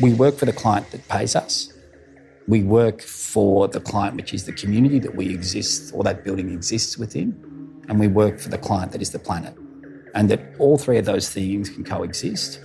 we work for the client that pays us. We work for the client, which is the community that we exist or that building exists within. And we work for the client that is the planet. And that all three of those things can coexist.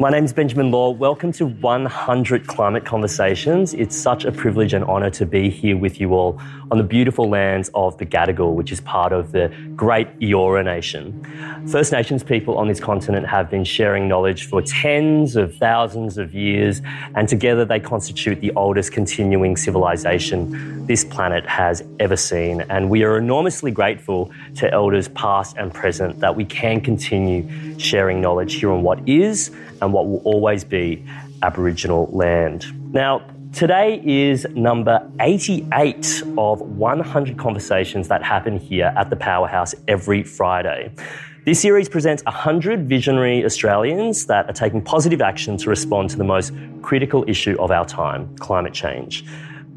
My name is Benjamin Law. Welcome to 100 Climate Conversations. It's such a privilege and honour to be here with you all on the beautiful lands of the Gadigal, which is part of the great Eora Nation. First Nations people on this continent have been sharing knowledge for tens of thousands of years, and together they constitute the oldest continuing civilization this planet has ever seen. And we are enormously grateful to elders past and present that we can continue sharing knowledge here on what is and what will always be Aboriginal land. Now, Today is number 88 of 100 conversations that happen here at the Powerhouse every Friday. This series presents 100 visionary Australians that are taking positive action to respond to the most critical issue of our time climate change.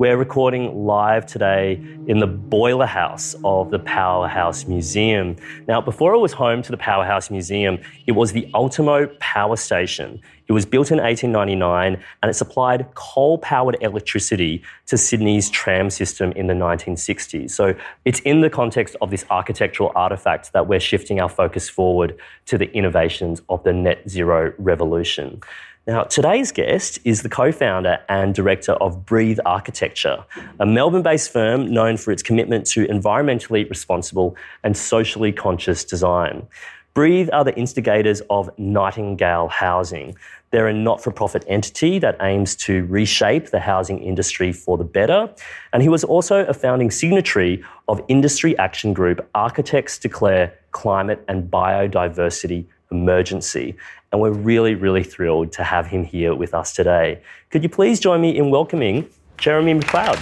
We're recording live today in the boiler house of the Powerhouse Museum. Now, before it was home to the Powerhouse Museum, it was the Ultimo Power Station. It was built in 1899 and it supplied coal powered electricity to Sydney's tram system in the 1960s. So it's in the context of this architectural artifact that we're shifting our focus forward to the innovations of the net zero revolution. Now, today's guest is the co founder and director of Breathe Architecture, a Melbourne based firm known for its commitment to environmentally responsible and socially conscious design. Breathe are the instigators of Nightingale Housing. They're a not for profit entity that aims to reshape the housing industry for the better. And he was also a founding signatory of industry action group Architects Declare Climate and Biodiversity Emergency and we're really, really thrilled to have him here with us today. Could you please join me in welcoming Jeremy McLeod?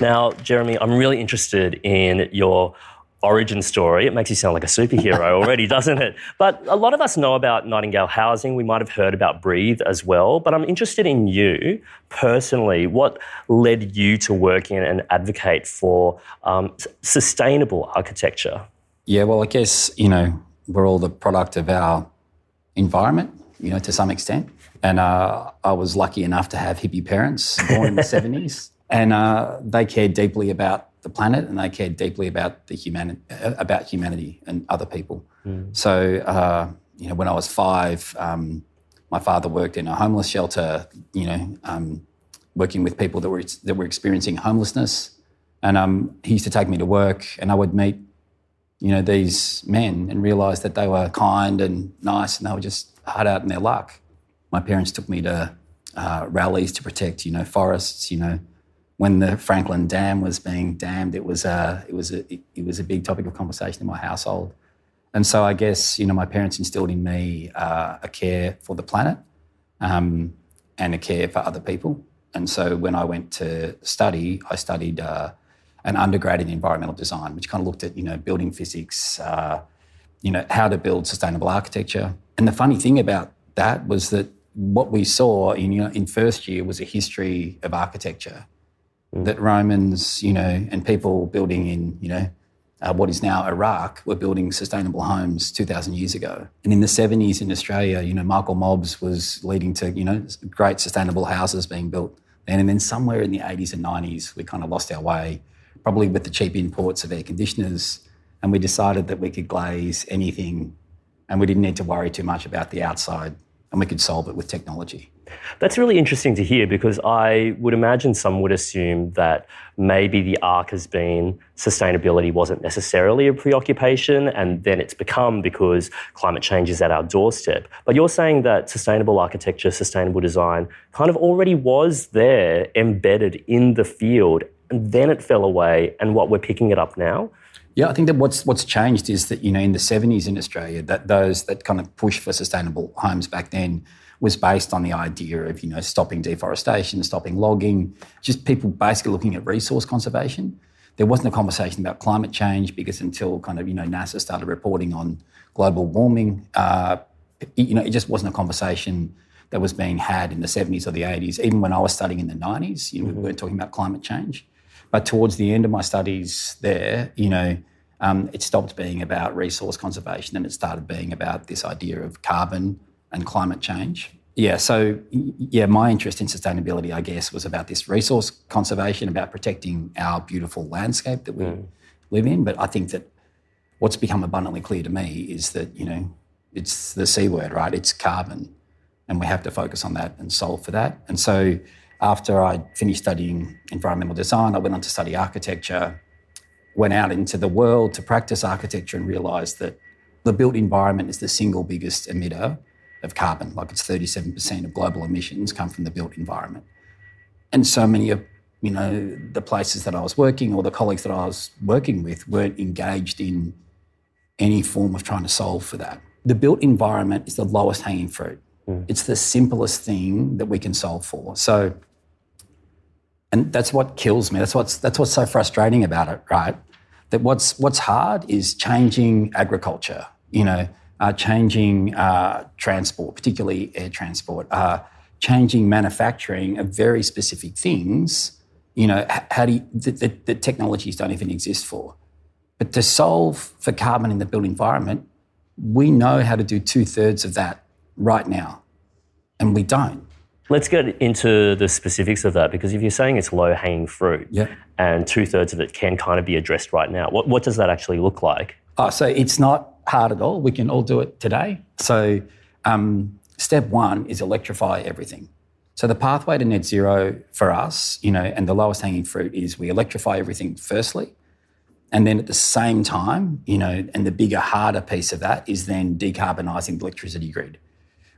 Now, Jeremy, I'm really interested in your origin story. It makes you sound like a superhero already, doesn't it? But a lot of us know about Nightingale Housing. We might have heard about Breathe as well. But I'm interested in you personally. What led you to work in and advocate for um, sustainable architecture? Yeah, well, I guess, you know, we're all the product of our environment, you know, to some extent. And uh, I was lucky enough to have hippie parents born in the 70s. And uh, they cared deeply about the planet and they cared deeply about the humanity, uh, about humanity and other people. Mm. So, uh, you know, when I was five, um, my father worked in a homeless shelter, you know, um, working with people that were, that were experiencing homelessness. And um, he used to take me to work and I would meet you know, these men and realize that they were kind and nice and they were just hard out in their luck. My parents took me to uh, rallies to protect, you know, forests. You know, when the Franklin Dam was being dammed, it was a it was a it was a big topic of conversation in my household. And so I guess you know my parents instilled in me uh, a care for the planet um, and a care for other people. And so when I went to study, I studied. Uh, an undergrad in environmental design, which kind of looked at you know building physics, uh, you know how to build sustainable architecture. And the funny thing about that was that what we saw in you know, in first year was a history of architecture mm. that Romans, you know, and people building in you know uh, what is now Iraq were building sustainable homes 2,000 years ago. And in the 70s in Australia, you know, Michael Mobbs was leading to, you know, great sustainable houses being built then. And then somewhere in the 80s and 90s, we kind of lost our way probably with the cheap imports of air conditioners, and we decided that we could glaze anything and we didn't need to worry too much about the outside and we could solve it with technology. That's really interesting to hear because I would imagine some would assume that maybe the arc has been sustainability wasn't necessarily a preoccupation and then it's become because climate change is at our doorstep. But you're saying that sustainable architecture, sustainable design kind of already was there embedded in the field and then it fell away, and what we're picking it up now? Yeah, I think that what's what's changed is that you know in the seventies in Australia that those that kind of push for sustainable homes back then was based on the idea of you know stopping deforestation, stopping logging, just people basically looking at resource conservation. There wasn't a conversation about climate change because until kind of you know NASA started reporting on global warming, uh, you know it just wasn't a conversation that was being had in the 70s or the 80s. Even when I was studying in the 90s, you know, mm-hmm. we weren't talking about climate change. But towards the end of my studies there, you know, um, it stopped being about resource conservation and it started being about this idea of carbon and climate change. Yeah, so yeah, my interest in sustainability, I guess, was about this resource conservation, about protecting our beautiful landscape that we mm. live in. But I think that what's become abundantly clear to me is that, you know, it's the C word, right? It's carbon. And we have to focus on that and solve for that. And so after I finished studying environmental design, I went on to study architecture, went out into the world to practice architecture and realised that the built environment is the single biggest emitter of carbon. Like it's 37% of global emissions come from the built environment. And so many of you know the places that I was working or the colleagues that I was working with weren't engaged in any form of trying to solve for that. The built environment is the lowest hanging fruit. Mm. It's the simplest thing that we can solve for. So and that's what kills me. That's what's that's what's so frustrating about it, right? That what's what's hard is changing agriculture, you know, changing uh, transport, particularly air transport, uh, changing manufacturing of very specific things. You know, how do you, the, the, the technologies don't even exist for. But to solve for carbon in the built environment, we know how to do two thirds of that right now, and we don't. Let's get into the specifics of that because if you're saying it's low hanging fruit yep. and two thirds of it can kind of be addressed right now, what, what does that actually look like? Oh, so it's not hard at all. We can all do it today. So, um, step one is electrify everything. So, the pathway to net zero for us, you know, and the lowest hanging fruit is we electrify everything firstly. And then at the same time, you know, and the bigger, harder piece of that is then decarbonising the electricity grid,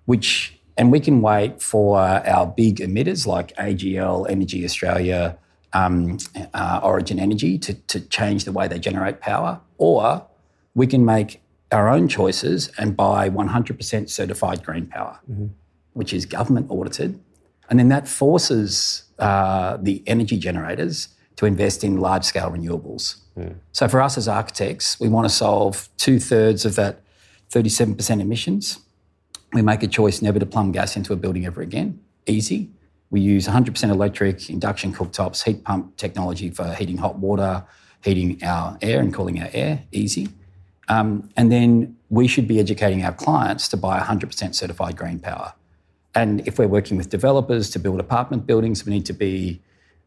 which, and we can wait for our big emitters like AGL, Energy Australia, um, uh, Origin Energy to, to change the way they generate power, or we can make our own choices and buy 100% certified green power, mm-hmm. which is government audited. And then that forces uh, the energy generators to invest in large scale renewables. Mm. So for us as architects, we want to solve two thirds of that 37% emissions. We make a choice never to plumb gas into a building ever again. Easy. We use 100% electric, induction cooktops, heat pump technology for heating hot water, heating our air and cooling our air. Easy. Um, and then we should be educating our clients to buy 100% certified green power. And if we're working with developers to build apartment buildings, we need to be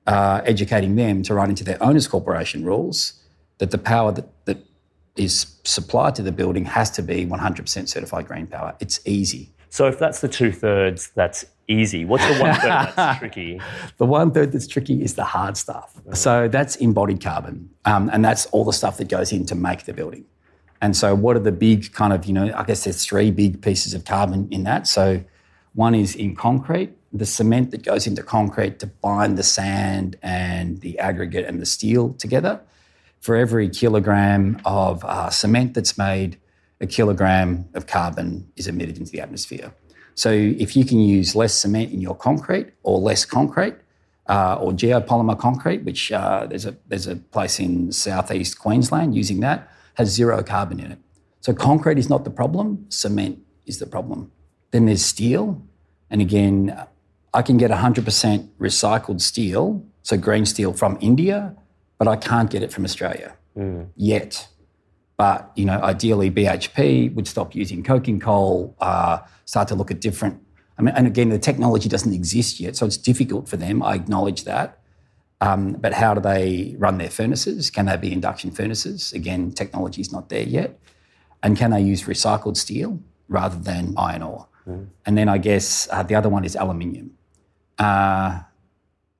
uh, educating them to run into their owners corporation rules that the power that, that is supplied to the building has to be 100% certified green power. It's easy. So if that's the two thirds, that's easy. What's the one third that's tricky? The one third that's tricky is the hard stuff. So that's embodied carbon, um, and that's all the stuff that goes in to make the building. And so, what are the big kind of, you know, I guess there's three big pieces of carbon in that. So, one is in concrete, the cement that goes into concrete to bind the sand and the aggregate and the steel together. For every kilogram of uh, cement that's made, a kilogram of carbon is emitted into the atmosphere. So, if you can use less cement in your concrete or less concrete, uh, or geopolymer concrete, which uh, there's a there's a place in southeast Queensland using that has zero carbon in it. So concrete is not the problem, cement is the problem. Then there's steel. And again, I can get 100% recycled steel, so green steel from India, but I can't get it from Australia mm. yet. But you know, ideally, BHP would stop using coking coal, uh, start to look at different. I mean, and again, the technology doesn't exist yet, so it's difficult for them. I acknowledge that. Um, but how do they run their furnaces? Can they be induction furnaces? Again, technology is not there yet. And can they use recycled steel rather than iron ore? Mm. And then I guess uh, the other one is aluminium, uh,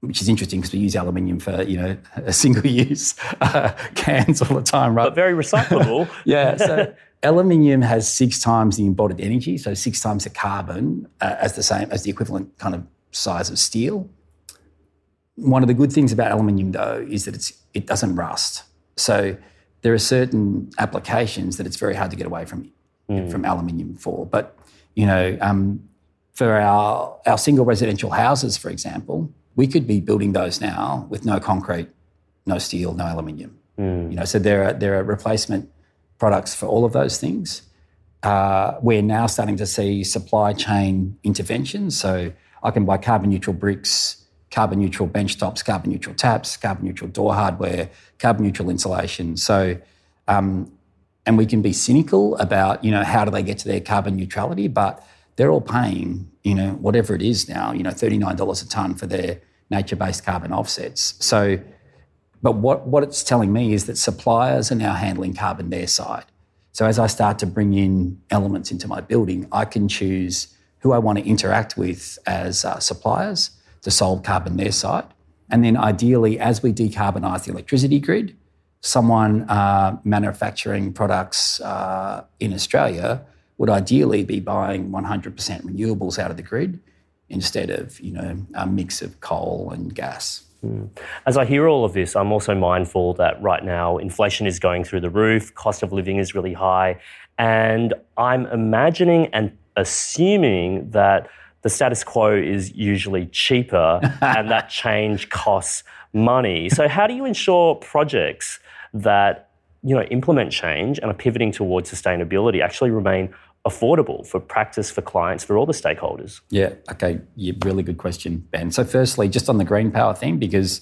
which is interesting because we use aluminium for you know a single use uh, cans all the time, right? But very recyclable. yeah. So aluminium has six times the embodied energy, so six times the carbon uh, as the same as the equivalent kind of size of steel. One of the good things about aluminium, though, is that it's, it doesn't rust. So there are certain applications that it's very hard to get away from mm. from aluminium for. But you know, um, for our our single residential houses, for example, we could be building those now with no concrete, no steel, no aluminium. Mm. You know, so there are there are replacement products for all of those things. Uh, we're now starting to see supply chain interventions. So I can buy carbon neutral bricks carbon neutral bench tops, carbon neutral taps, carbon neutral door hardware, carbon neutral insulation. So Um, and we can be cynical about, you know, how do they get to their carbon neutrality, but they're all paying, you know, whatever it is now, you know, $39 a tonne for their nature-based carbon offsets. So, but what, what it's telling me is that suppliers are now handling carbon their side. So as I start to bring in elements into my building, I can choose who I want to interact with as uh, suppliers to solve carbon their side. And then ideally, as we decarbonise the electricity grid, someone uh, manufacturing products uh, in Australia would ideally be buying 100% renewables out of the grid instead of, you know, a mix of coal and gas. Mm. As I hear all of this, I'm also mindful that right now inflation is going through the roof, cost of living is really high, and I'm imagining and assuming that the status quo is usually cheaper and that change costs money. So how do you ensure projects that you know implement change and are pivoting towards sustainability actually remain affordable for practice, for clients, for all the stakeholders? Yeah, okay. Yeah, really good question, Ben. So, firstly, just on the green power thing, because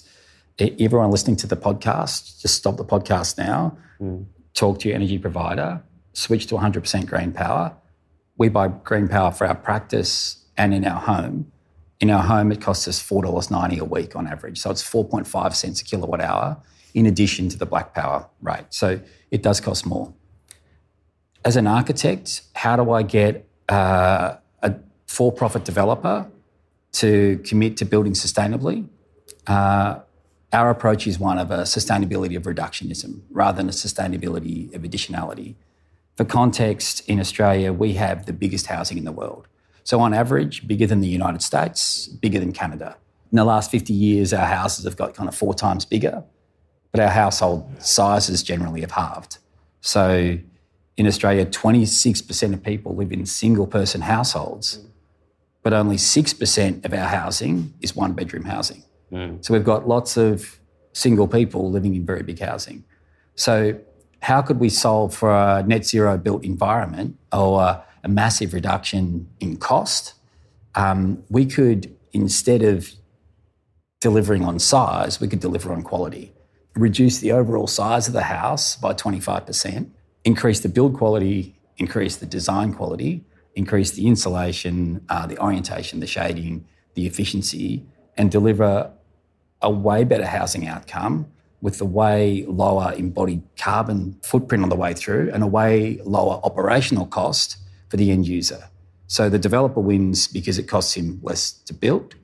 everyone listening to the podcast, just stop the podcast now, mm. talk to your energy provider, switch to 100% green power. We buy green power for our practice and in our home. In our home, it costs us $4.90 a week on average. So, it's 4.5 cents a kilowatt hour in addition to the black power rate. So, it does cost more as an architect, how do I get uh, a for profit developer to commit to building sustainably? Uh, our approach is one of a sustainability of reductionism rather than a sustainability of additionality. For context, in Australia, we have the biggest housing in the world. So, on average, bigger than the United States, bigger than Canada. In the last 50 years, our houses have got kind of four times bigger, but our household sizes generally have halved. So, in Australia, 26% of people live in single person households, but only 6% of our housing is one bedroom housing. Mm. So we've got lots of single people living in very big housing. So, how could we solve for a net zero built environment or a, massive reduction in cost? Um, we could, instead of delivering on size, we could deliver on quality. Reduce the overall size of the house by 25% increase the build quality, increase the design quality, increase the insulation, uh, the orientation, the shading, the efficiency, and deliver a way better housing outcome with a way lower embodied carbon footprint on the way through and a way lower operational cost for the end user. So the developer wins because it costs him less to build.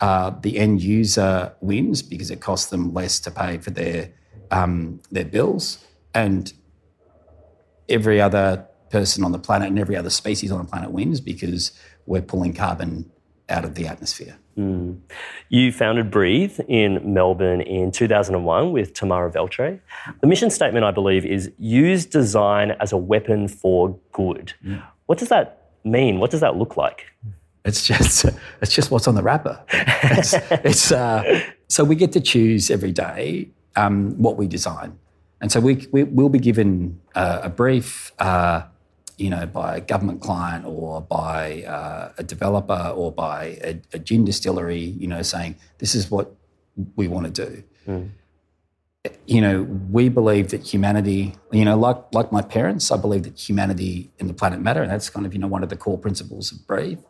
Uh, the end user wins because it costs them less to pay for their um, their bills, and every other person on the planet and every other species on the planet wins because we're pulling carbon out of the atmosphere. Mm. You founded Breathe in Melbourne in 2001 with Tamara Veltre. The mission statement, I believe, is use design as a weapon for good. Mm. What does that mean? What does that look like? It's just it's just what's on the wrapper. It's, it's uh, so we get to choose every day um, what we design. And so we, we will be given uh, a brief, uh, you know, by a government client or by uh, a developer or by a, a, gin distillery, you know, saying this is what we want to do. Mm. You know, we believe that humanity, you know, like like my parents, I believe that humanity and the planet matter, and that's kind of you know one of the core principles of Breathe.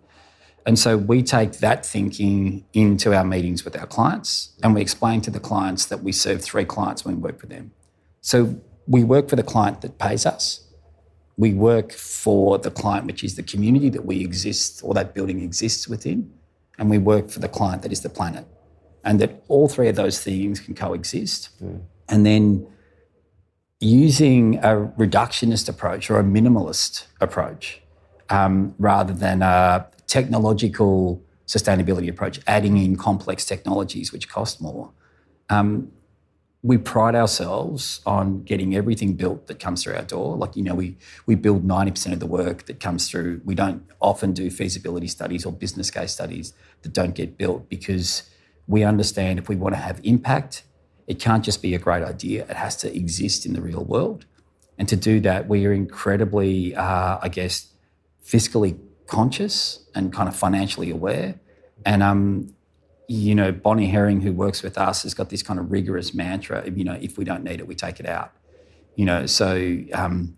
And so we take that thinking into our meetings with our clients, and we explain to the clients that we serve three clients when we work with them. So we work for the client that pays us. We work for the client, which is the community that we exist or that building exists within. And we work for the client that is the planet. And that all three of those things can coexist. Mm. And then using a reductionist approach or a minimalist approach um, rather than a technological sustainability approach, adding in complex technologies which cost more. Um, we pride ourselves on getting everything built that comes through our door. Like, you know, we, we build 90% of the work that comes through. We don't often do feasibility studies or business case studies that don't get built because we understand if we want to have impact, it can't just be a great idea, it has to exist in the real world. And to do that, we are incredibly, uh, I guess, fiscally conscious and kind of financially aware. And um, you know, Bonnie Herring, who works with us, has got this kind of rigorous mantra you know, if we don't need it, we take it out. You know, so um,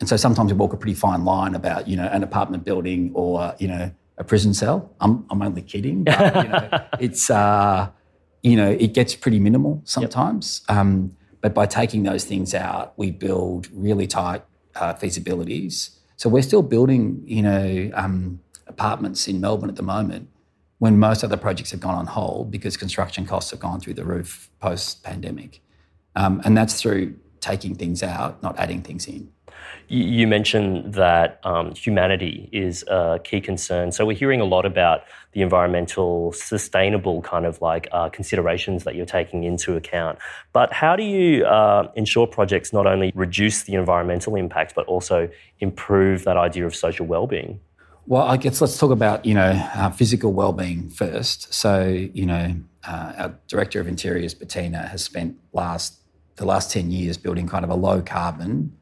and so sometimes we walk a pretty fine line about you know an apartment building or you know a prison cell. I'm I'm only kidding. But, you know, it's uh, you know it gets pretty minimal sometimes. Yep. Um, but by taking those things out, we build really tight uh, feasibilities. So we're still building, you know, um, apartments in Melbourne at the moment when most other projects have gone on hold because construction costs have gone through the roof post pandemic. Um, and that's through taking things out, not adding things in. You mentioned that um, humanity is a key concern. So we're hearing a lot about the environmental, sustainable kind of like uh, considerations that you're taking into account. But how do you uh, ensure projects not only reduce the environmental impact, but also improve that idea of social well-being? Well, I guess let's talk about you know uh, physical well-being first. So you know, uh, our director of interiors, Bettina, has spent last the last ten years building kind of a low carbon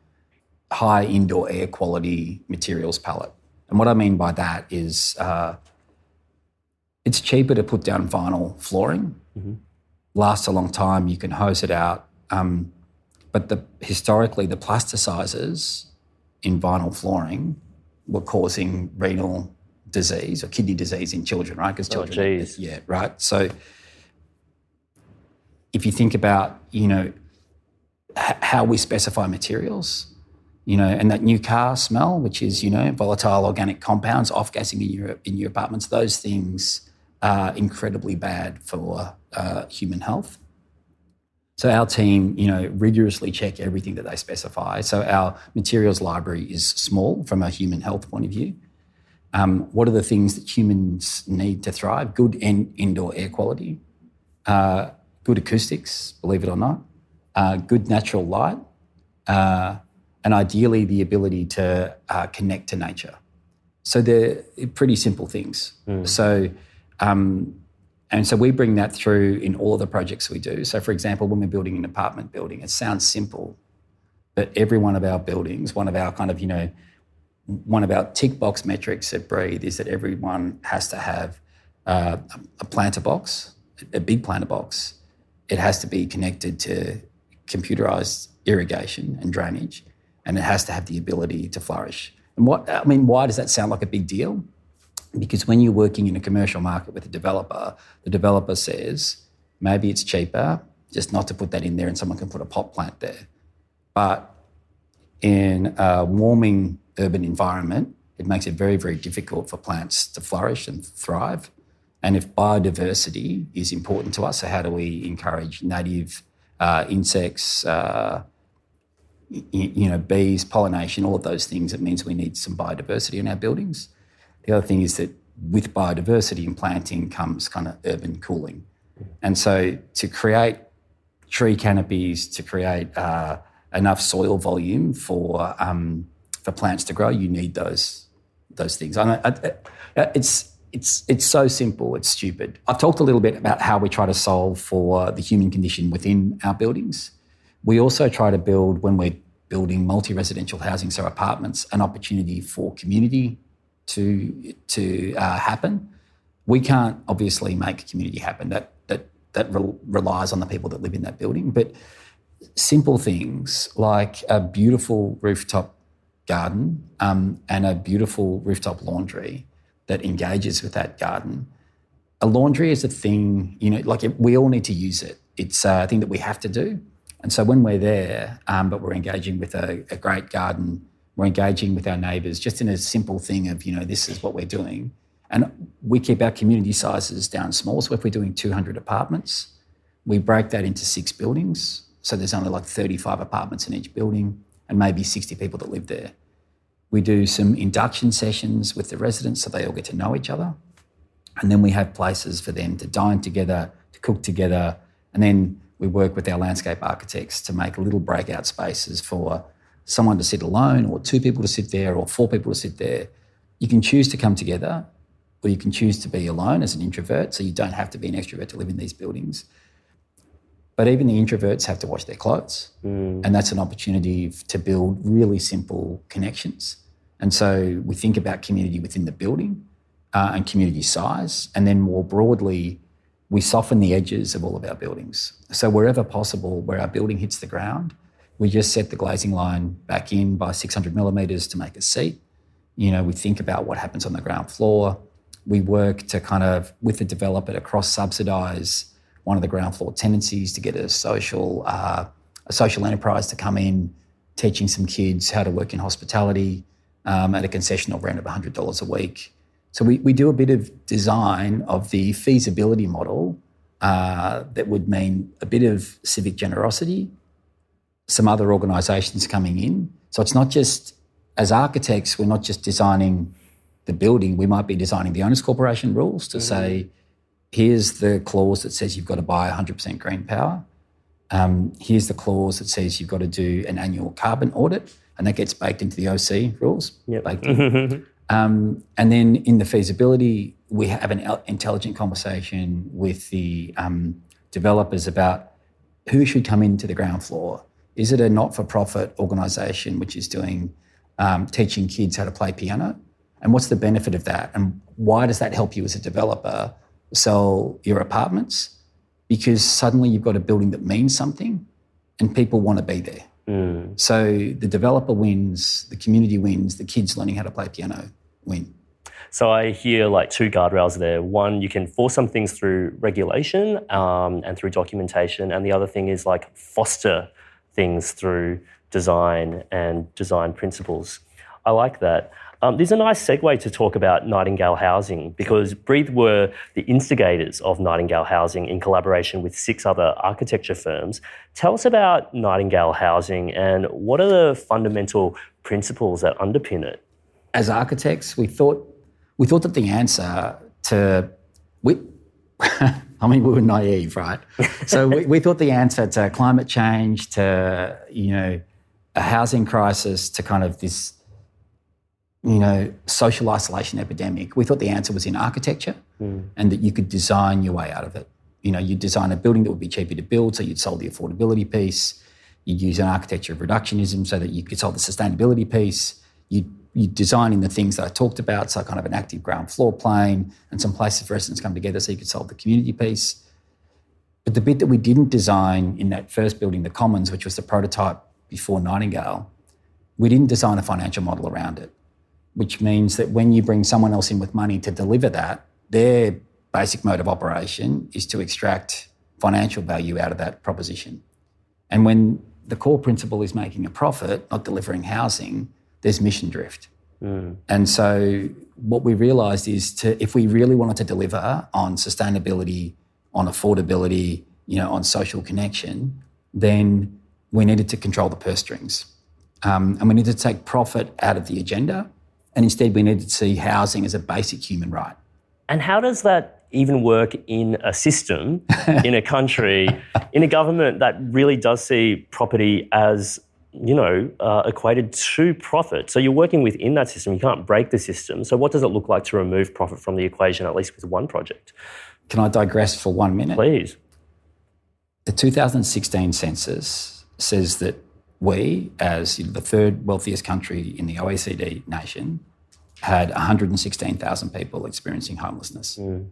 high indoor air quality materials palette. And what I mean by that is uh, it's cheaper to put down vinyl flooring, mm-hmm. lasts a long time, you can hose it out. Um, but the, historically, the plasticizers in vinyl flooring were causing renal disease or kidney disease in children, right? Because oh, children, oh, yeah, right. So if you think about, you know, h- how we specify materials, you know, and that new car smell, which is, you know, volatile organic compounds off gassing in your in your apartments, those things are incredibly bad for uh, human health. So our team, you know, rigorously check everything that they specify. So our materials library is small from a human health point of view. Um, what are the things that humans need to thrive? Good in, indoor air quality, uh, good acoustics, believe it or not, uh, good natural light, uh, and ideally the ability to uh, connect to nature. So they're pretty simple things. Mm. So, um, and so we bring that through in all of the projects we do. So, for example, when we're building an apartment building, it sounds simple, but every one of our buildings, one of our kind of, you know, one of our tick box metrics at Breathe is that everyone has to have uh, a planter box, a big planter box. It has to be connected to computerized irrigation and drainage and it has to have the ability to flourish. And what I mean, why does that sound like a big deal? Because when you're working in a commercial market with a developer, the developer says maybe it's cheaper just not to put that in there and someone can put a pot plant there. But in a warming urban environment, it makes it very, very difficult for plants to flourish and thrive. And if biodiversity is important to us, so how do we encourage native uh, insects, uh, you know, bees, pollination, all of those things, it means we need some biodiversity in our buildings. The other thing is that with biodiversity and planting comes kind of urban cooling. And so to create tree canopies, to create uh, enough soil volume for, um, for plants to grow, you need those, those things. I, I, it's, it's, it's so simple, it's stupid. I've talked a little bit about how we try to solve for the human condition within our buildings. We also try to build, when we're building multi residential housing, so apartments, an opportunity for community to, to uh, happen. We can't obviously make community happen. That, that, that re- relies on the people that live in that building. But simple things like a beautiful rooftop garden um, and a beautiful rooftop laundry that engages with that garden. A laundry is a thing, you know, like it, we all need to use it. It's a thing that we have to do. And so when we're there, um, but we're engaging with a, a, great garden, we're engaging with our neighbours just in a simple thing of, you know, this is what we're doing. And we keep our community sizes down small. So if we're doing 200 apartments, we break that into six buildings. So there's only like 35 apartments in each building and maybe 60 people that live there. We do some induction sessions with the residents so they all get to know each other. And then we have places for them to dine together, to cook together, and then we work with our landscape architects to make little breakout spaces for someone to sit alone or two people to sit there or four people to sit there. You can choose to come together or you can choose to be alone as an introvert, so you don't have to be an extrovert to live in these buildings. But even the introverts have to wash their clothes. Mm. And that's an opportunity to build really simple connections. And so we think about community within the building uh, and community size. And then more broadly, we soften the edges of all of our buildings. So wherever possible, where our building hits the ground, We just set the glazing line back in by 600 millimeters to make a seat. You know, we think about what happens on the ground floor. We work to kind of, with the developer, to cross subsidize one of the ground floor tenancies to get a social, uh, a social enterprise to come in, teaching some kids how to work in hospitality um, at a concessional rent of $100 a week. So we, we do a bit of design of the feasibility model uh, that would mean a bit of civic generosity, some other organisations coming in. So it's not just, as architects, we're not just designing the building, we might be designing the owners corporation rules to mm-hmm. say, here's the clause that says you've got to buy 100% green power. Um, here's the clause that says you've got to do an annual carbon audit, and that gets baked into the OC rules. Yep. um, and then in the feasibility, we have an intelligent conversation with the um, developers about who should come into the ground floor. Is it a not-for-profit organisation which is doing um, teaching kids how to play piano? And what's the benefit of that? And why does that help you as a developer sell your apartments? Because suddenly you've got a building that means something, and people want to be there. Mm. So the developer wins, the community wins, the kids learning how to play piano win. So I hear like two guardrails there. One, you can force some things through regulation um, and through documentation, and the other thing is like foster things through design and design principles. I like that. Um, there's a nice segue to talk about Nightingale Housing because Breathe were the instigators of Nightingale Housing in collaboration with six other architecture firms. Tell us about Nightingale Housing and what are the fundamental principles that underpin it? As architects, we thought we thought that the answer to we I mean we were naive, right? so we, we thought the answer to climate change, to you know, a housing crisis, to kind of this you know, social isolation epidemic, we thought the answer was in architecture mm. and that you could design your way out of it. You know, you'd design a building that would be cheaper to build, so you'd solve the affordability piece. You'd use an architecture of reductionism so that you could solve the sustainability piece. You'd you designing the things that I talked about, so kind of an active ground floor plane and some places for residents come together so you could solve the community piece. But the bit that we didn't design in that first building, the Commons, which was the prototype before Nightingale, we didn't design a financial model around it, which means that when you bring someone else in with money to deliver that, their basic mode of operation is to extract financial value out of that proposition. And when the core principle is making a profit, not delivering housing, there's mission drift. Mm. And so what we realized is to if we really wanted to deliver on sustainability, on affordability, you know, on social connection, then we needed to control the purse strings. Um, and we needed to take profit out of the agenda. And instead, we needed to see housing as a basic human right. And how does that even work in a system, in a country, in a government that really does see property as you know, uh, equated to profit. So you're working within that system. You can't break the system. So what does it look like to remove profit from the equation, at least with one project? Can I digress for one minute? Please. The 2016 census says that we, as the third wealthiest country in the OECD nation, had 116,000 people experiencing homelessness. Mm.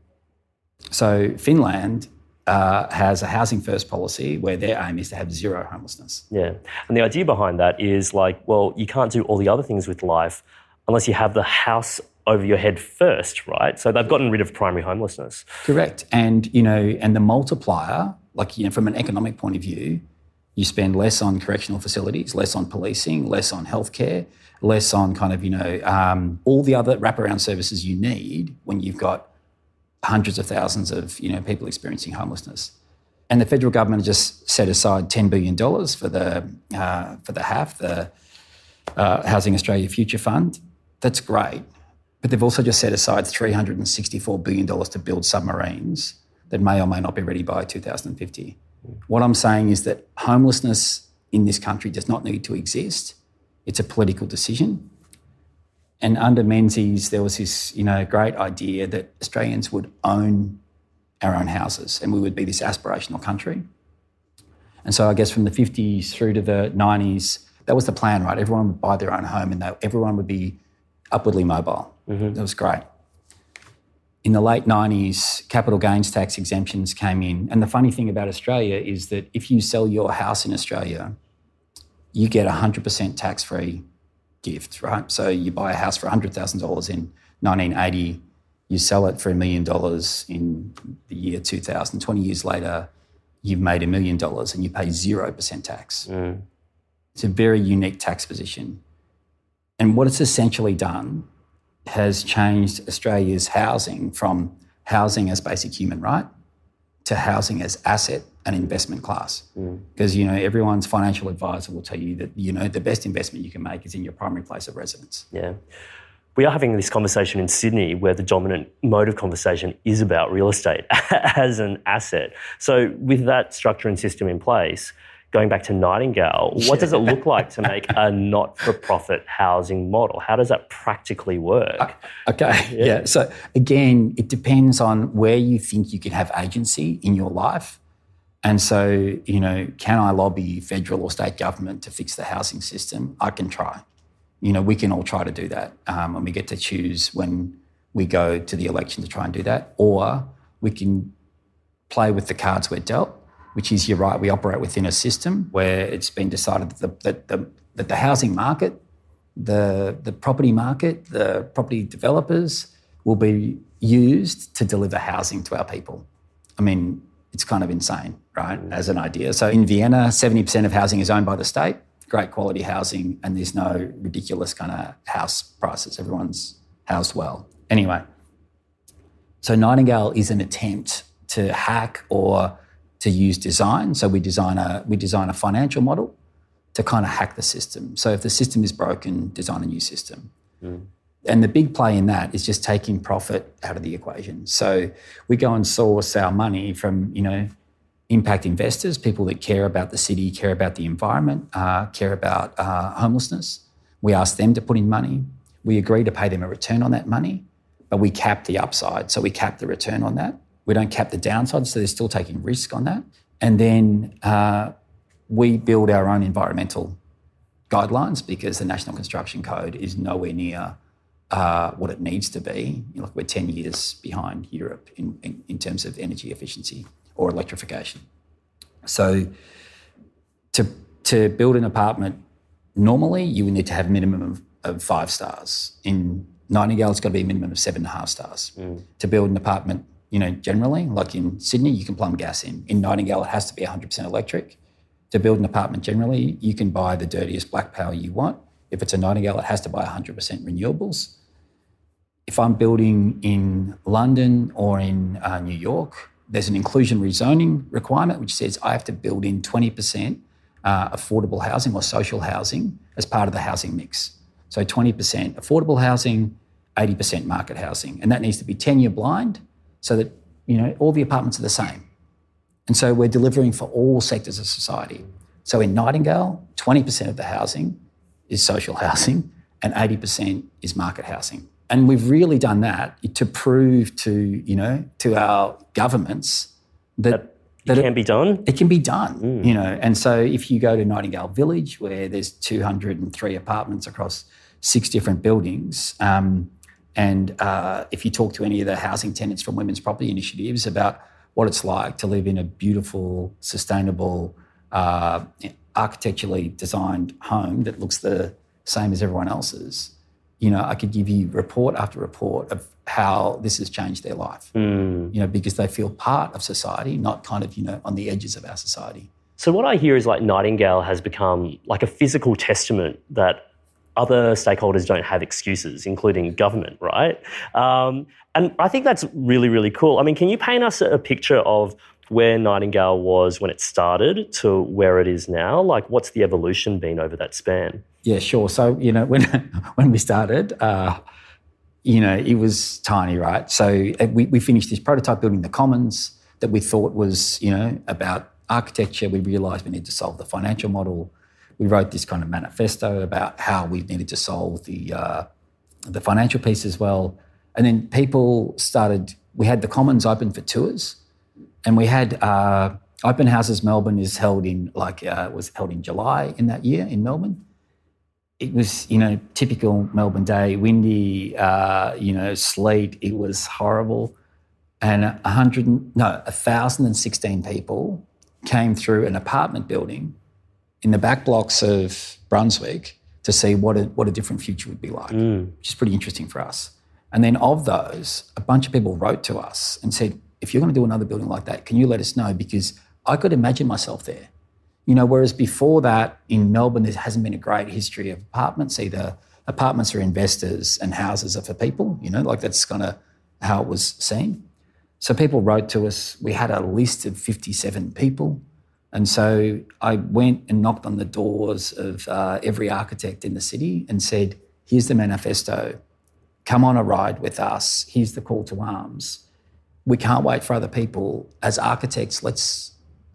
So Finland uh, has a housing first policy where their aim is to have zero homelessness. Yeah. And the idea behind that is like, well, you can't do all the other things with life unless you have the house over your head first, right? So they've gotten rid of primary homelessness. Correct. And, you know, and the multiplier, like, you know, from an economic point of view, you spend less on correctional facilities, less on policing, less on healthcare, less on kind of, you know, um, all the other wraparound services you need when you've got hundreds of thousands of you know people experiencing homelessness. And the federal government has just set aside ten billion dollars for the uh, for the HAF, the uh, Housing Australia Future Fund. That's great, but they've also just set aside three hundred and sixty-four billion dollars to build submarines that may or may not be ready by 2050. What I'm saying is that homelessness in this country does not need to exist. It's a political decision. And under Menzies, there was this, you know, great idea that Australians would own our own houses and we would be this aspirational country. And so I guess from the 50s through to the 90s, that was the plan, right? Everyone would buy their own home and everyone would be upwardly mobile. Mm-hmm. That was great. In the late 90s, capital gains tax exemptions came in. And the funny thing about Australia is that if you sell your house in Australia, you get 100% tax free gift, right? So you buy a house for $100,000 in 1980, you sell it for a million dollars in the year 2000. 20 years later, you've made a million dollars and you pay 0% tax. Mm. It's a very unique tax position. And what it's essentially done has changed Australia's housing from housing as basic human right to housing as asset and investment class. Mm. Because you know everyone's financial advisor will tell you that you know the best investment you can make is in your primary place of residence. Yeah. We are having this conversation in Sydney where the dominant mode of conversation is about real estate as an asset. So, with that structure and system in place, going back to Nightingale, what does it look like to make a not for profit housing model? How does that practically work? Uh, okay. Yeah. So again, it depends on where you think you can have agency in your life. And so, you know, can I lobby federal or state government to fix the housing system? I can try. You know, we can all try to do that. Um, and we get to choose when we go to the election to try and do that. Or we can play with the cards we're dealt, which is you're right, we operate within a system where it's been decided that the, that the, that the housing market, the, the property market, the property developers will be used to deliver housing to our people. I mean, it's kind of insane, right, mm. as an idea. So in Vienna, 70% of housing is owned by the state, great quality housing, and there's no ridiculous kind of house prices. Everyone's housed well. Anyway, so Nightingale is an attempt to hack or to use design. So we design a we design a financial model to kind of hack the system. So if the system is broken, design a new system. Mm. And the big play in that is just taking profit out of the equation. So we go and source our money from, you know, impact investors, people that care about the city, care about the environment, uh, care about uh, homelessness. We ask them to put in money. We agree to pay them a return on that money, but we cap the upside. So we cap the return on that. We don't cap the downside, so they're still taking risk on that. And then uh, we build our own environmental guidelines because the National Construction Code is nowhere near uh, what it needs to be. You know, look, we're 10 years behind Europe in, in, in terms of energy efficiency or electrification. So to, to build an apartment normally, you would need to have a minimum of, of five stars. In Nightingale, it's got to be a minimum of seven and a half stars. To build an apartment, you know, generally, like in Sydney, you can plumb gas in. In Nightingale, it has to be 100% electric. To build an apartment generally, you can buy the dirtiest black power you want. If it's a Nightingale, it has to buy 100% renewables. If I'm building in London or in uh, New York, there's an inclusion rezoning requirement which says I have to build in 20% uh, affordable housing or social housing as part of the housing mix. So 20% affordable housing, 80% market housing. And that needs to be tenure blind so that you know all the apartments are the same. And so we're delivering for all sectors of society. So in Nightingale, 20% of the housing is social housing and 80% is market housing. And we've really done that to prove to, you know, to our governments that, It can be done. it can be done, you know. And so if you go to Nightingale Village, where there's 203 apartments across six different buildings, um, and uh, if you talk to any of the housing tenants from women's property initiatives about what it's like to live in a beautiful, sustainable, uh, architecturally designed home that looks the same as everyone else's, you know, I could give you report after report of how this has changed their life. You know, because they feel part of society, not kind of you know on the edges of our society. So what I hear is like Nightingale has become like a physical testament that other stakeholders don't have excuses, including government, right? Um, and I think that's really, really cool. I mean, can you paint us a picture of where Nightingale was when it started to where it is now? Like, what's the evolution been over that span? Yeah, sure. So you know, when when we started, uh, you know, it was tiny, right? So uh, we, we finished this prototype building the commons that we thought was, you know, about architecture. We realised we needed to solve the financial model. We wrote this kind of manifesto about how we needed to solve the uh, the financial piece as well. And then people started. We had the commons open for tours, and we had uh, open houses. Melbourne is held in like uh, was held in July in that year in Melbourne it was, you know, typical Melbourne day, windy, uh, you know, sleet. It was horrible. And a hundred, no, a thousand and sixteen people came through an apartment building in the back blocks of Brunswick to see what a, what a different future would be like, which is pretty interesting for us. And then of those, a bunch of people wrote to us and said, if you're going to do another building like that, can you let us know? Because I could imagine myself there. You know, whereas before that in Melbourne, there hasn't been a great history of apartments. Either apartments are investors and houses are for people, you know, like that's kind of how it was seen. So people wrote to us. We had a list of 57 people. And so I went and knocked on the doors of uh, every architect in the city and said, here's the manifesto. Come on a ride with us. Here's the call to arms. We can't wait for other people. As architects, let's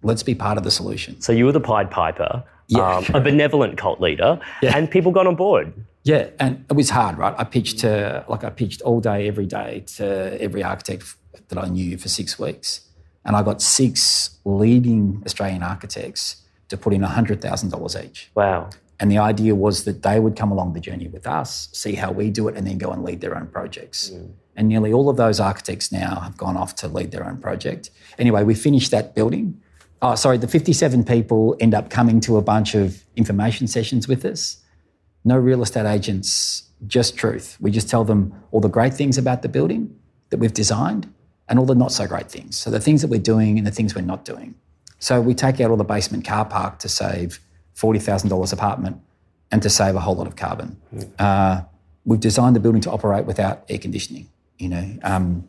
let's be part of the solution. So you were the Pied Piper, Yeah. um, a benevolent cult leader, Yeah. and people got on board. Yeah, and it was hard, right? I pitched to like I pitched all day, every day to every architect that I knew for six weeks, and I got six leading Australian architects to put in hundred thousand dollars each. Wow. And the idea was that they would come along the journey with us, see how we do it, and then go and lead their own projects. And nearly all of those architects now have gone off to lead their own project. Anyway, we finished that building. Oh, sorry, the 57 people end up coming to a bunch of information sessions with us. No real estate agents, just truth. We just tell them all the great things about the building that we've designed and all the not so great things. So the things that we're doing and the things we're not doing. So we take out all the basement car park to save $40,000 apartment and to save a whole lot of carbon. Uh, we've designed the building to operate without air conditioning. You know, um,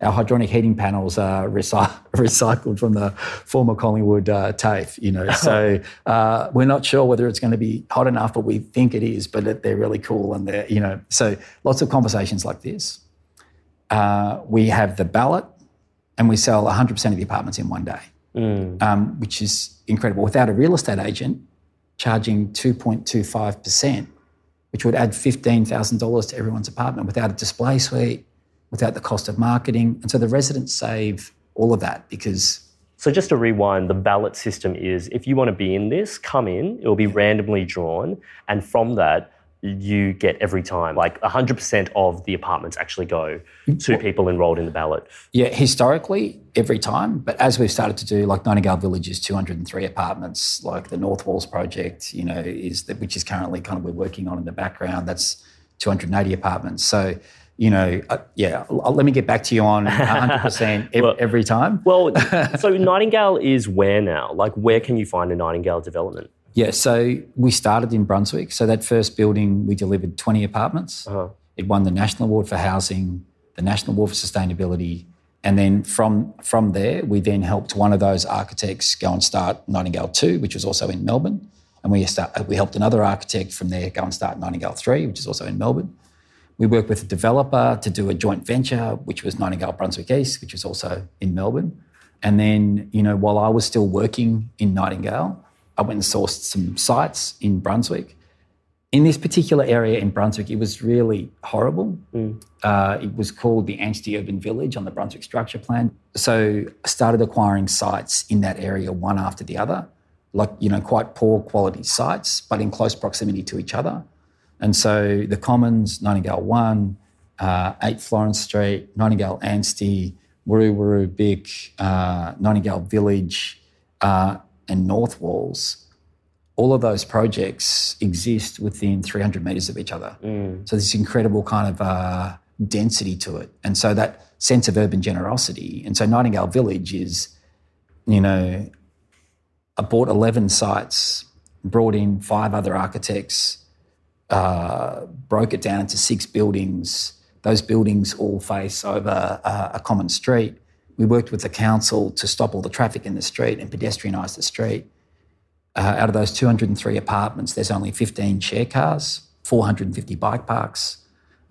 our hydronic heating panels are recy- recycled from the former Collingwood uh, TAFE. You know, so uh, we're not sure whether it's going to be hot enough, but we think it is. But it, they're really cool, and they're you know, so lots of conversations like this. Uh, we have the ballot, and we sell 100% of the apartments in one day, um, which is incredible. Without a real estate agent charging 2.25%, which would add $15,000 to everyone's apartment without a display suite, without the cost of marketing. And so the residents save all of that because So just to rewind, the ballot system is if you want to be in this, come in. It will be randomly drawn, and from that, you get every time like 100% of the apartments actually go to people enrolled in the ballot. Yeah, historically, every time. But as we've started to do, like Nightingale Village is 203 apartments, like the North Walls project, you know, is that which is currently kind of we're working on in the background. That's 280 apartments. So, you know, uh, yeah, I'll, let me get back to you on 100% ev- Well- every time. Well, so Nightingale is where now? Like, where can you find a Nightingale development? Yeah, so we started in Brunswick. So that first building, we delivered 20 apartments. Uh-huh. It won the National Award for Housing, the National Award for Sustainability. And then from, from there, we then helped one of those architects go and start Nightingale 2, which was also in Melbourne. And we, start, we helped another architect from there go and start Nightingale 3, which is also in Melbourne. We worked with a developer to do a joint venture, which was Nightingale Brunswick East, which was also in Melbourne. And then, you know, while I was still working in Nightingale, I went and sourced some sites in Brunswick. In this particular area in Brunswick, it was really horrible. Uh, it was called the Anti-Urban Village on the Brunswick Structure Plan. So I started acquiring sites in that area one after the other, like, you know, quite poor quality sites, but in close proximity to each other. And so the Commons, Nightingale 1, uh, 8 Florence Street, Nightingale Anstey, Wuru Wuru Bick, uh, Nightingale Village, uh, and North Walls, all of those projects exist within 300 metres of each other. So this incredible kind of uh, density to it. And so that sense of urban generosity. And so Nightingale Village is, you know, I bought 11 sites, brought in five other architects, uh, broke it down into six buildings. Those buildings all face over uh, a common street. We worked with the council to stop all the traffic in the street and pedestrianise the street. Uh, out of those 203 apartments, there's only 15 share cars, 450 bike parks.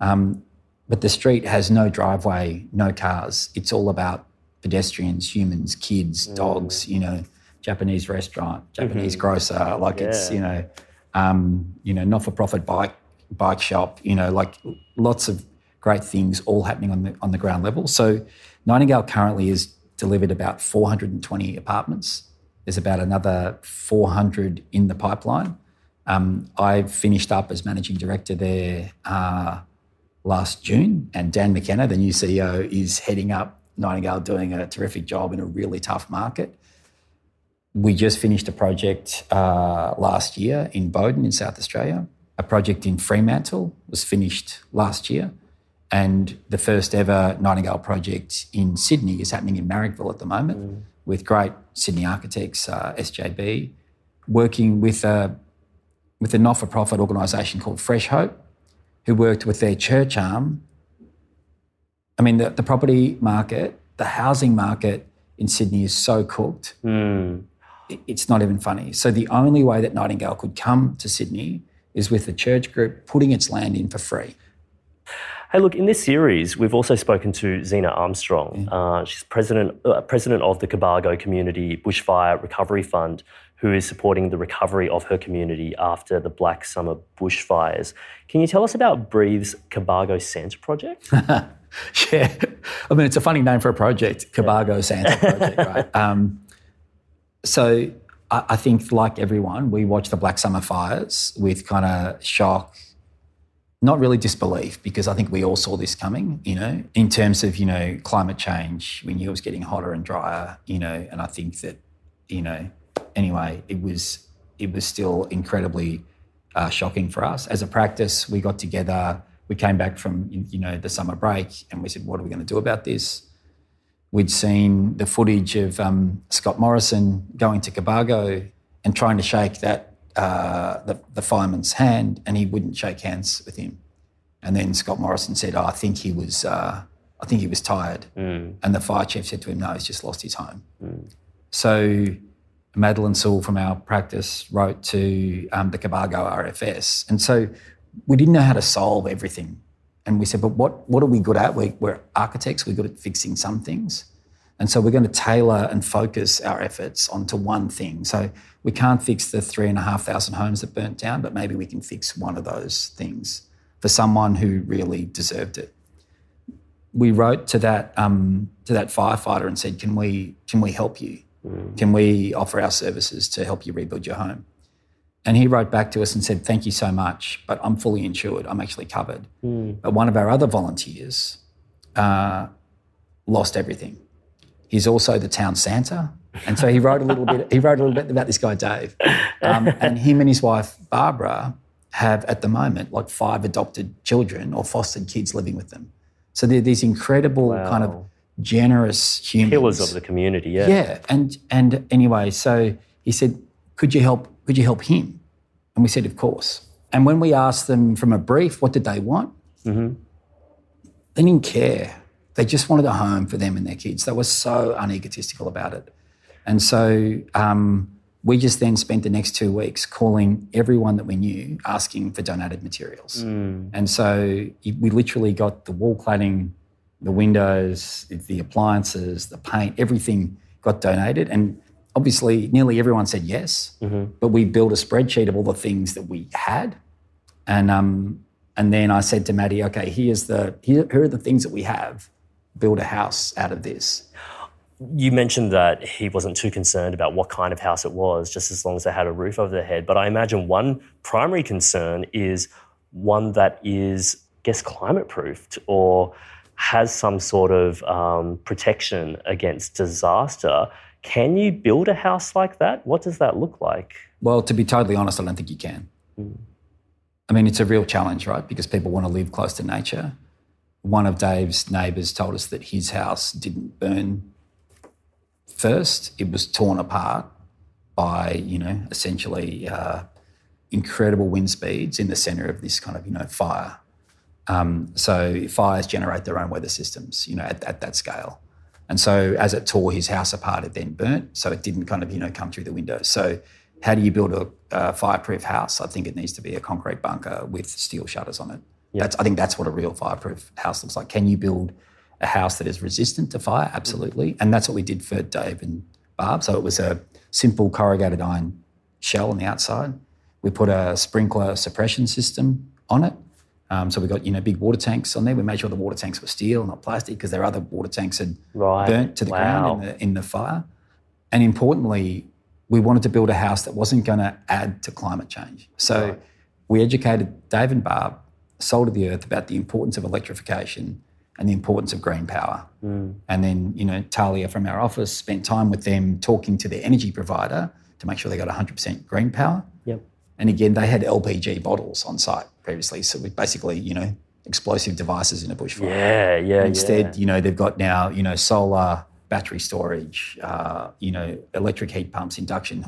Um, but the street has no driveway, no cars. It's all about pedestrians, humans, kids, dogs, you know, Japanese restaurant, Japanese grocer. Like it's, you know, um, you know, not-for-profit bike bike shop. You know, like lots of great things all happening on the on the ground level. So Nightingale currently has delivered about 420 apartments. There's about another 400 in the pipeline. Um, I finished up as managing director there uh, last June, and Dan McKenna, the new CEO, is heading up Nightingale, doing a terrific job in a really tough market. We just finished a project uh, last year in Bowden in South Australia. A project in Fremantle was finished last year. And the first ever Nightingale project in Sydney is happening in Marrickville at the moment mm. with great Sydney architects, uh, SJB, working with a, with a not for profit organisation called Fresh Hope, who worked with their church arm. I mean, the, the property market, the housing market in Sydney is so cooked, mm. It, it's not even funny. So the only way that Nightingale could come to Sydney is with the church group putting its land in for free. Hey, look, in this series, we've also spoken to Zena Armstrong. Uh, she's president, uh, president of the Cobargo Community Bushfire Recovery Fund, who is supporting the recovery of her community after the Black Summer bushfires. Can you tell us about Breathe's Cobargo Santa project? yeah, I mean, it's a funny name for a project, Cobargo yeah. Santa project, right? Um, so I, I think, like everyone, we watched the Black Summer fires with kind of shock not really disbelief because I think we all saw this coming, you know, in terms of, you know, climate change. We knew it was getting hotter and drier, you know, and I think that, you know, anyway, it was it was still incredibly uh, shocking for us. As a practice, we got together, we came back from, you know, the summer break and we said, what are we going to do about this? We'd seen the footage of um, Scott Morrison going to Cobargo and trying to shake that uh, the, the fireman's hand and he wouldn't shake hands with him. And then Scott Morrison said, oh, I think he was, uh, I think he was tired. Mm. And the fire chief said to him, no, he's just lost his home. Mm. So Madeline Sewell from our practice wrote to um, the Cobargo RFS. And so we didn't know how to solve everything. And we said, but what, what are we good at? We, we're architects, we're good at fixing some things. And so we're going to tailor and focus our efforts onto one thing. So we can't fix the three and a half thousand homes that burnt down, but maybe we can fix one of those things for someone who really deserved it. We wrote to that um, to that firefighter and said, "Can we can we help you? Mm. Can we offer our services to help you rebuild your home?" And he wrote back to us and said, "Thank you so much, but I'm fully insured. I'm actually covered." Mm. But one of our other volunteers uh, lost everything He's also the town Santa. And so he wrote a little bit. He wrote a little bit about this guy Dave, um, and him and his wife Barbara have at the moment like five adopted children or fostered kids living with them. So they're these incredible wow. kind of generous humans, pillars of the community. Yeah, yeah. And and anyway, so he said, "Could you help? Could you help him?" And we said, "Of course." And when we asked them from a brief, what did they want? Mm-hmm. They didn't care. They just wanted a home for them and their kids. They were so unegotistical about it. And so um, we just then spent the next two weeks calling everyone that we knew asking for donated materials. Mm. And so we literally got the wall cladding, the windows, the appliances, the paint, everything got donated. And obviously, nearly everyone said yes. Mm-hmm. But we built a spreadsheet of all the things that we had. And, um, and then I said to Maddie, okay, here's the, here, here are the things that we have build a house out of this. You mentioned that he wasn't too concerned about what kind of house it was, just as long as they had a roof over their head. But I imagine one primary concern is one that is, I guess, climate proofed or has some sort of um, protection against disaster. Can you build a house like that? What does that look like? Well, to be totally honest, I don't think you can. Mm. I mean, it's a real challenge, right? Because people want to live close to nature one of Dave's neighbours told us that his house didn't burn first; it was torn apart by you know essentially uh, incredible wind speeds in the centre of this kind of you know fire. Um, so fires generate their own weather systems, you know, at, at, that scale. And so as it tore his house apart, it then burnt. So it didn't kind of you know come through the window. So how do you build a, a fireproof house? I think it needs to be a concrete bunker with steel shutters on it. That's, I think that's what a real fireproof house looks like. Can you build a house that is resistant to fire? Absolutely. Mm-hmm. And that's what we did for Dave and Barb. So it was a simple corrugated iron shell on the outside. We put a sprinkler suppression system on it. Um, so we got you know big water tanks on there. We made sure the water tanks were steel, not plastic, because their other water tanks had right. burnt to the wow. ground in the, in the fire. And importantly, we wanted to build a house that wasn't going to add to climate change. So right. we educated Dave and Barb soul of the earth about the importance of electrification and the importance of green power. And then, you know, Talia from our office spent time with them talking to their energy provider to make sure they got 100% green power. And again, they had LPG bottles on site previously. So we basically, you know, explosive devices in a bushfire. Yeah, yeah, Instead, yeah. you know, they've got now, you know, solar, battery storage, uh, you know, electric heat pumps, induction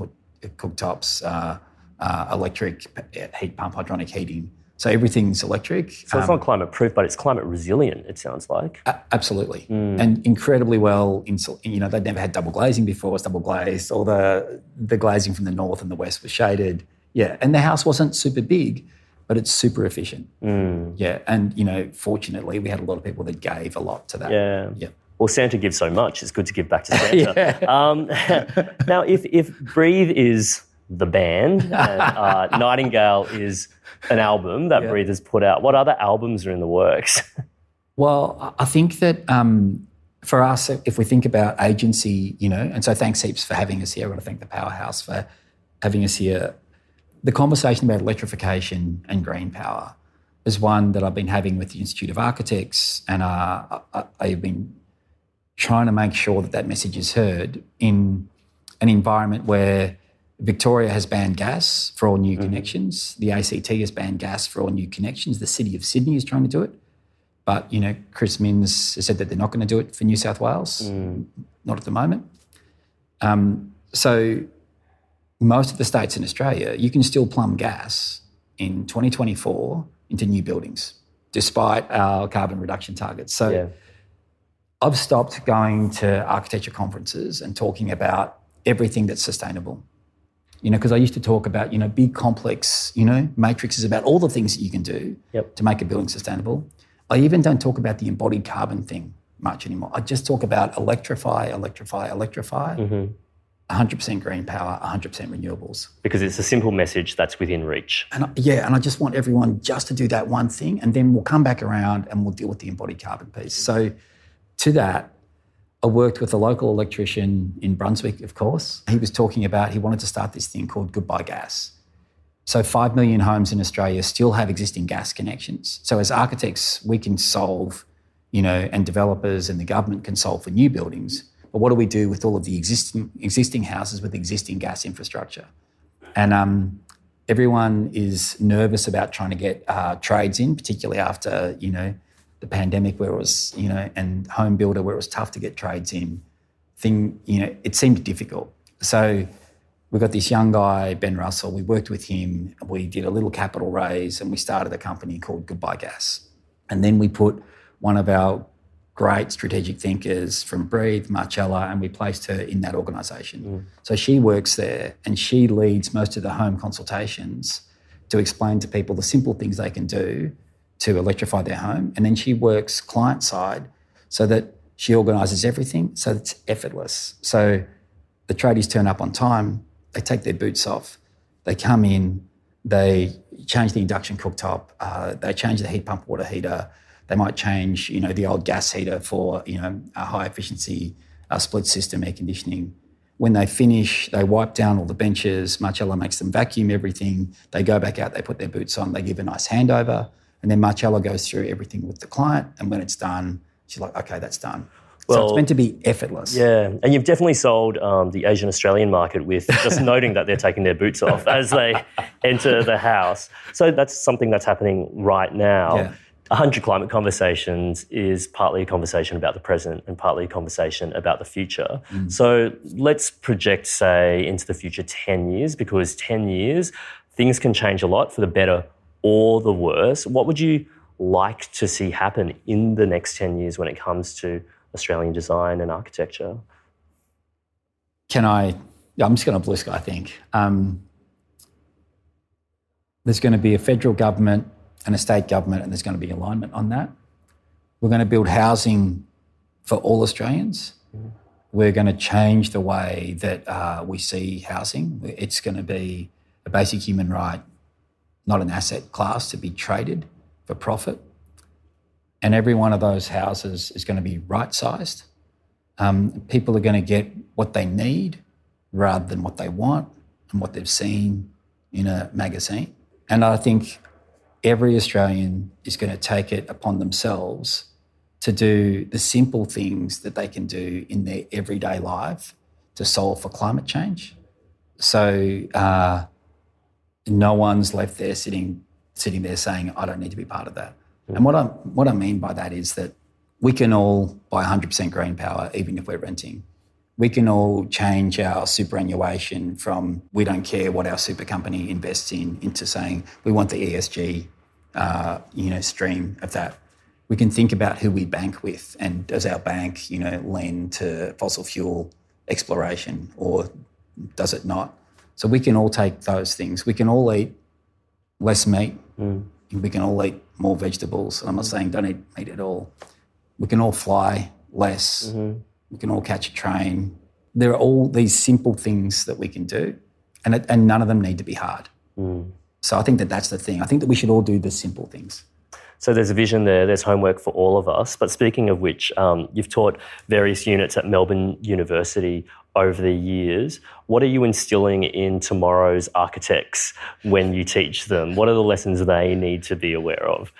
cooktops, uh, uh, electric heat pump, hydronic heating. So everything's electric. So it's not climate proof, but it's climate resilient. It sounds like. A- absolutely, Mm. and incredibly well. Insul- you know, they'd never had double glazing before. It's double glazed. All the the glazing from the north and the west was shaded. Yeah, and the house wasn't super big, but it's super efficient. Mm. Yeah, and you know, fortunately, we had a lot of people that gave a lot to that. Yeah. Yeah. Well, Santa gives so much. It's good to give back to Santa. um, now, if if Breathe is the band and uh, Nightingale is an album that Breathe has put out, what other albums are in the works? Well, I- I think that um, for us, if we think about agency, you know, and so thanks heaps for having us here. I want to thank the Powerhouse for having us here. The conversation about electrification and green power is one that I've been having with the Institute of Architects, and uh, I- I've been trying to make sure that that message is heard in an environment where Victoria has banned gas for all new connections. The ACT has banned gas for all new connections. The City of Sydney is trying to do it. But, you know, Chris Minns has said that they're not going to do it for New South Wales, not at the moment. Um, so most of the states in Australia, you can still plumb gas in 2024 into new buildings, despite our carbon reduction targets. So yeah. I've stopped going to architecture conferences and talking about everything that's sustainable. You know, because I used to talk about, you know, big complex, you know, matrices about all the things that you can do Yep. to make a building sustainable. I even don't talk about the embodied carbon thing much anymore. I just talk about electrify, electrify, electrify, mm-hmm. 100% green power, 100% renewables. Because it's a simple message that's within reach. And I, yeah, and I just want everyone just to do that one thing, and then we'll come back around and we'll deal with the embodied carbon piece. So, to that, I worked with a local electrician in Brunswick, of course. He was talking about he wanted to start this thing called Goodbye Gas. So, 5 million homes in Australia still have existing gas connections. So, as architects, we can solve, you know, and developers and the government can solve for new buildings. But what do we do with all of the existing, existing houses with existing gas infrastructure? And um, everyone is nervous about trying to get uh, trades in, particularly after you know the pandemic, where it was you know, and home builder where it was tough to get trades in. Thing you know, it seemed difficult. So we got this young guy, Ben Russell. We worked with him. We did a little capital raise, and we started a company called Goodbye Gas. And then we put one of our great strategic thinkers from Breathe, Marcella, and we placed her in that organisation. So she works there and she leads most of the home consultations to explain to people the simple things they can do to electrify their home. And then she works client side so that she organises everything so it's effortless. So the tradies turn up on time, they take their boots off, they come in, they change the induction cooktop, uh, they change the heat pump water heater, they might change, you know, the old gas heater for, you know, a high efficiency uh, split system air conditioning. When they finish, they wipe down all the benches. Marcella makes them vacuum everything. They go back out, they put their boots on, they give a nice handover. And then Marcella goes through everything with the client. And when it's done, she's like, okay, that's done. so it's meant to be effortless. Yeah, and you've definitely sold um, the Asian Australian market with just noting that they're taking their boots off as they enter the house. So that's something that's happening right now. Yeah. 100 Climate Conversations is partly a conversation about the present and partly a conversation about the future. So let's project, say, into the future 10 years, because 10 years, things can change a lot for the better or the worse. What would you like to see happen in the next 10 years when it comes to Australian design and architecture? Can I? Yeah, I'm just going to blue sky think. Um, there's going to be a federal government and a state government, and there's going to be alignment on that. We're going to build housing for all Australians. We're going to change the way that uh, we see housing. It's going to be a basic human right, not an asset class to be traded for profit. And every one of those houses is going to be right sized. Um, people are going to get what they need rather than what they want and what they've seen in a magazine. And I think every Australian is going to take it upon themselves to do the simple things that they can do in their everyday life to solve for climate change. So uh, no one's left there sitting sitting there saying, "I don't need to be part of that." And what I what I mean by that is that we can all buy 100% green power, even if we're renting. We can all change our superannuation from we don't care what our super company invests in into saying we want the ESG, uh, you know, stream of that. We can think about who we bank with, and does our bank, you know, lend to fossil fuel exploration, or does it not? So we can all take those things. We can all eat less meat. Mm. We can all eat more vegetables. I'm not saying don't eat meat at all. We can all fly less. Mm-hmm. We can all catch a train. There are all these simple things that we can do, and, it, and none of them need to be hard. Mm. So I think that that's the thing. I think that we should all do the simple things. So there's a vision there, there's homework for all of us. But speaking of which, um, you've taught various units at Melbourne University over the years. What are you instilling in tomorrow's architects when you teach them? What are the lessons they need to be aware of?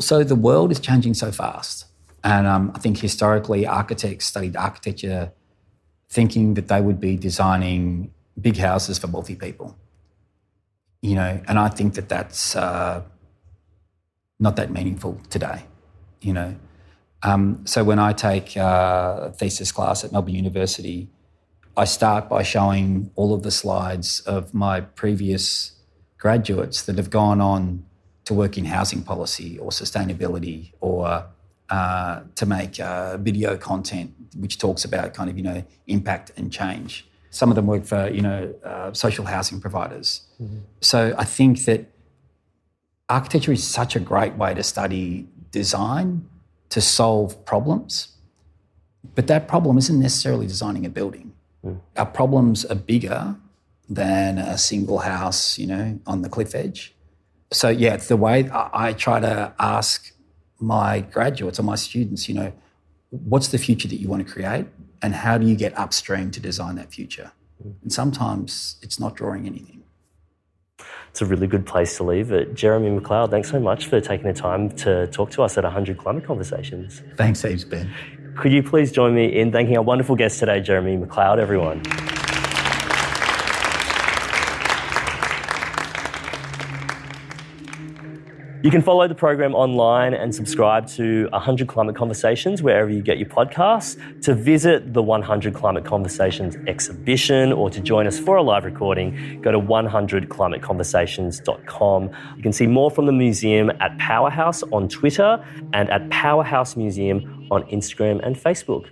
So the world is changing so fast. And um, I think historically, architects studied architecture thinking that they would be designing big houses for wealthy people. You know, and I think that that's uh, not that meaningful today. You know, um, so when I take uh, a thesis class at Melbourne University, I start by showing all of the slides of my previous graduates that have gone on to work in housing policy or sustainability or uh, to make uh, video content which talks about kind of you know impact and change. Some of them work for you know uh, social housing providers. Mm-hmm. So I think that architecture is such a great way to study design to solve problems, but that problem isn't necessarily designing a building. Mm. Our problems are bigger than a single house, you know, on the cliff edge. So yeah, it's the way I, I try to ask my graduates or my students, you know, what's the future that you want to create and how do you get upstream to design that future? And sometimes it's not drawing anything. It's a really good place to leave it. Jeremy McLeod, thanks so much for taking the time to talk to us at 100 Climate Conversations. Thanks, Eves Ben. Could you please join me in thanking our wonderful guest today, Jeremy McLeod, everyone? You can follow the program online and subscribe to 100 Climate Conversations wherever you get your podcasts. To visit the 100 Climate Conversations exhibition or to join us for a live recording, go to 100climateconversations.com. You can see more from the museum at Powerhouse on Twitter and at Powerhouse Museum on Instagram and Facebook.